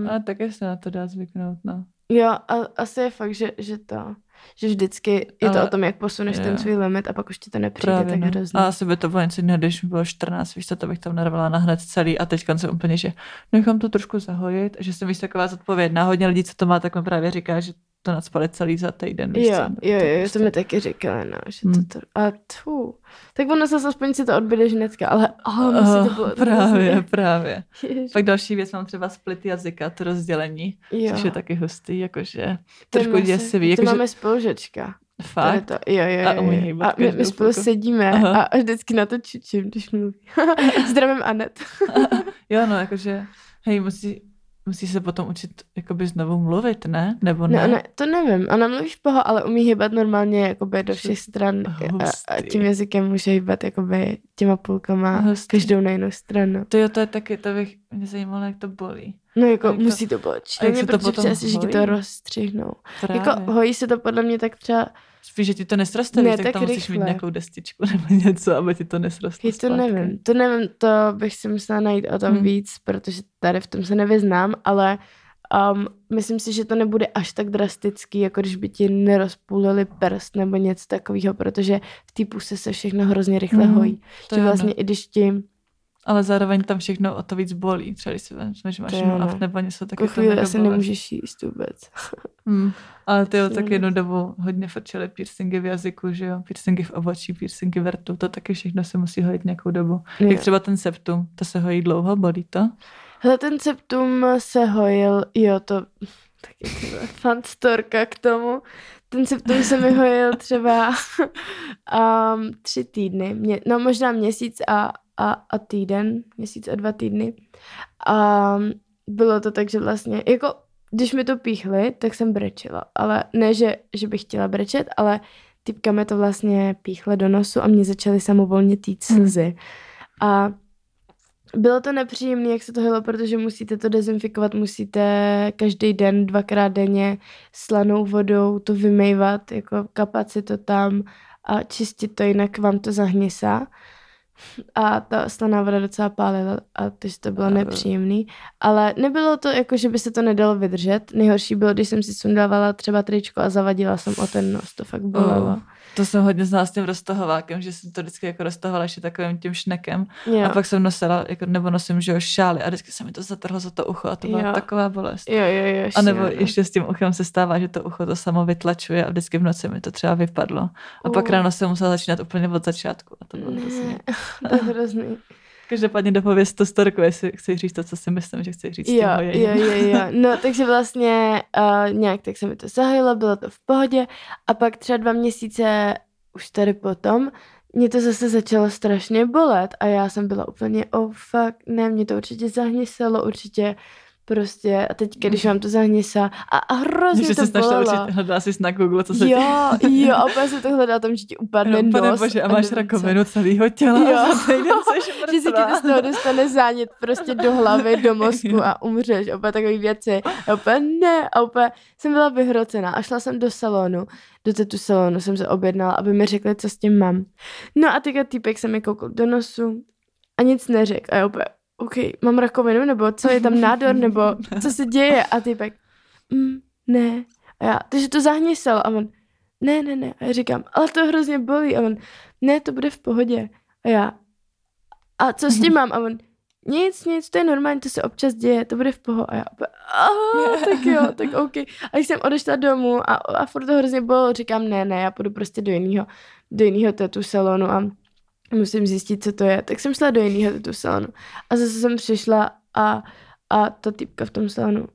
Um, a také se na to dá zvyknout, no. jo, a, asi je fakt, že, že to, že vždycky je to Ale- o tom, jak posuneš jo. ten svůj limit a pak už ti to nepřijde Právě, tak no. hrozně. A asi by to bylo něco jiného, když mi bylo 14, víš co, to bych tam narvala na hned celý a teď jsem úplně, že nechám to trošku zahojit, že jsem víš taková zodpovědná. Hodně lidí, co to má, tak mi právě říká, že to nadspali celý za týden. víš Jo, co? jo, To jo, jo, prostě- to mi taky říkali, no, že Hmm. to, to a tu. Tak ono zase aspoň si to odbydeš hnedka, ale oh, musí to bylo právě, <laughs> právě. Ježiš. Pak další věc, mám třeba split jazyka, to rozdělení, jo. což je taky hustý, jakože To trošku děsivý. To Jakože, máme spolužečka. To fakt, to, jo, jo, A jo, umí jo. hýbat A my, my spolu chvilku. sedíme Aha. a, a vždycky na to čučím, když mluví. <laughs> Zdravím Anet. <laughs> jo, no, jakože, hej, musí, musí se potom učit jakoby znovu mluvit, ne? Nebo ne? Ne, ne, to nevím. Ona mluví v poho, ale umí hýbat normálně jakoby do všech stran a, a tím jazykem může hýbat jakoby těma půlkama Hustý. každou na jinou stranu. To jo, to je taky, to bych mě zajímalo, jak to bolí. No jako Jak to- musí to být a jak se to potom že ti to rozstřihnou. Právě. Jako hojí se to podle mě tak třeba, Spíš, že ti to nesroste, Ne, tak, tak tam musíš mít rychle. nějakou destičku <laughs> nebo něco, aby ti to nesrostlo hej, to zpátky. nevím, to nevím, to bych si musela najít o tom Hmm. víc, protože tady v tom se nevyznám, ale um, myslím si, že to nebude až tak drastický, jako když by ti nerozpůlili prst nebo něco takového, protože v té puse se všechno hrozně rychle Hmm, hojí. To že vlastně i když ti Ale zároveň tam všechno o to víc bolí. Třeba když si vezmeš, že máš jo, no, nebo něco, tak je to chvíli asi bolest. nemůžeš jíst vůbec. <laughs> Hmm. Ale ty jo, tak jednu dobu hodně frčely piercingy v jazyku, že jo, piercingy v obočí, piercingy v rtu, to taky všechno se musí hojit nějakou dobu. Jo. Jak třeba ten septum, to se hojí dlouho, bolí to? Hele, ten septum se hojil, jo, to taky <laughs> fun storka k tomu. Ten septum se mi hojil třeba <laughs> um, tři týdny, mě, no možná měsíc a, a, a týden, měsíc a dva týdny. A bylo to tak, že vlastně, jako když mi to píchli, tak jsem brečela, ale ne, že, že bych chtěla brečet, ale typka mi to vlastně píchle do nosu a mě začaly samovolně tít slzy. A bylo to nepříjemné, jak se to hojilo, protože musíte to dezinfikovat, musíte každý den, dvakrát denně slanou vodou to vymývat, jako kapat si to tam a čistit to, jinak vám to zahnisá. A ta slaná voda docela pálila, a takže to bylo nepříjemný. Ale nebylo to jako, že by se to nedalo vydržet. Nejhorší bylo, když jsem si sundávala třeba tričko a zavadila jsem o ten nos. To fakt bolelo. Oh, to jsem hodně znala s tím roztahovákem, že jsem to vždycky jako roztahovala ještě takovým tím šnekem. Jo. A pak jsem nosila, jako, nebo nosím, že jo, šály a vždycky se mi to zatrhlo za to ucho a to byla Jo. taková bolest. jo, jo, jo. A nebo šílené. ještě s tím uchem se stává, že to ucho to samo vytlačuje a vždycky v noci mi to třeba vypadlo. A pak Uh. ráno jsem musela začínat úplně od začátku. A to bylo Ne. To je hrozný. Každopádně dopověz to storku, jestli chci říct to, co si myslím, že chci říct. Jo, jo, jo, jo. No, takže vlastně uh, nějak tak se mi to zahojilo, bylo to v pohodě a pak třeba dva měsíce už tady potom mě to zase začalo strašně bolet a já jsem byla úplně, oh fuck, ne, mě to určitě zahniselo, určitě prostě a teď, když vám to zahnisá a, a hrozně Že to jsi našla bolelo. určitě, hledala jsi na Google, co se Jo, jo, a úplně se to hledá tam, že ti upadne No, nos. bože, a máš co. rakovinu celého těla. Jo. a týden <laughs> že si ti to z toho dostane zánět prostě do hlavy, do mozku a umřeš. Opět takové věci. A opět ne. A opět jsem byla vyhrocená a šla jsem do salonu. Do tetu salonu jsem se objednala, aby mi řekli, co s tím mám. No a teďka týpek se mi koukl do nosu a nic neřekl. A já opět, OK, mám rakovinu, nebo co je tam nádor, nebo co se děje? A týpek, mm, ne. A já, takže to zahnisel. A on, ne, ne, ne. A já říkám, ale to hrozně bolí. A on, ne, to bude v pohodě. A já, a co s tím mám? A on, nic, nic, to je normální, to se občas děje, to bude v poho. A já, aha, tak jo, tak OK. A když jsem odešla domů a, a furt to hrozně bylo, říkám, ne, ne, já půjdu prostě do jiného, do jiného tetu salonu a musím zjistit, co to je. Tak jsem šla do jiného tetu salonu a zase jsem přišla a, a ta typka v tom salonu,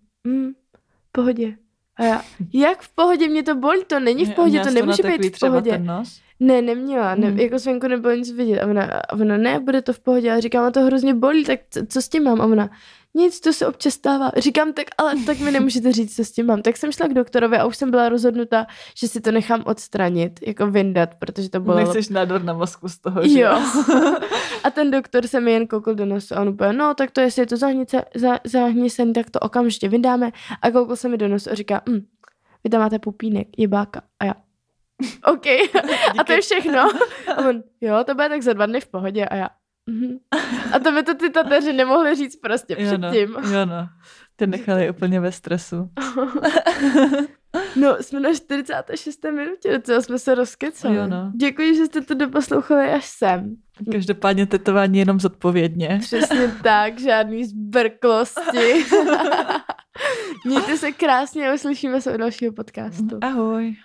v pohodě. A já, <laughs> jak v pohodě, mě to bolí, to není v pohodě, to nemůže být v pohodě. Ten nos? Ne, neměla, ne, Hmm. jako zvenku nebylo nic vidět. A ona, a ona, ne, bude to v pohodě. A říkám, a to hrozně bolí, tak co, co s tím mám? A ona, nic, to se občas stává. Říkám, tak ale tak mi nemůžete říct, co s tím mám. Tak jsem šla k doktorovi a už jsem byla rozhodnuta, že si to nechám odstranit, jako vyndat, protože to bolelo. Nechceš nádor na mozku z toho, že Jo. <laughs> A ten doktor se mi jen koukl do nosu a on úplně, no tak to jestli je to zahnice, za, zahnicený, tak to okamžitě vydáme. A koukl se mi do nosu a říká, hm, vy tam máte pupínek, jebáka. A já, OK. <laughs> a to je všechno. A on, jo, to bude tak za dva dny v pohodě. A já, mhm. A to mi to ty tateři nemohli říct prostě jo, no, předtím. jo, no. Ty nechali úplně ve stresu. <laughs> No, jsme na 46. minutě, docela jsme se rozkecali. Jo, no. Děkuji, že jste to doposlouchali až sem. Každopádně tetování jenom zodpovědně. Přesně tak, žádný zbrklosti. <laughs> Mějte se krásně a uslyšíme se u dalšího podcastu. Ahoj.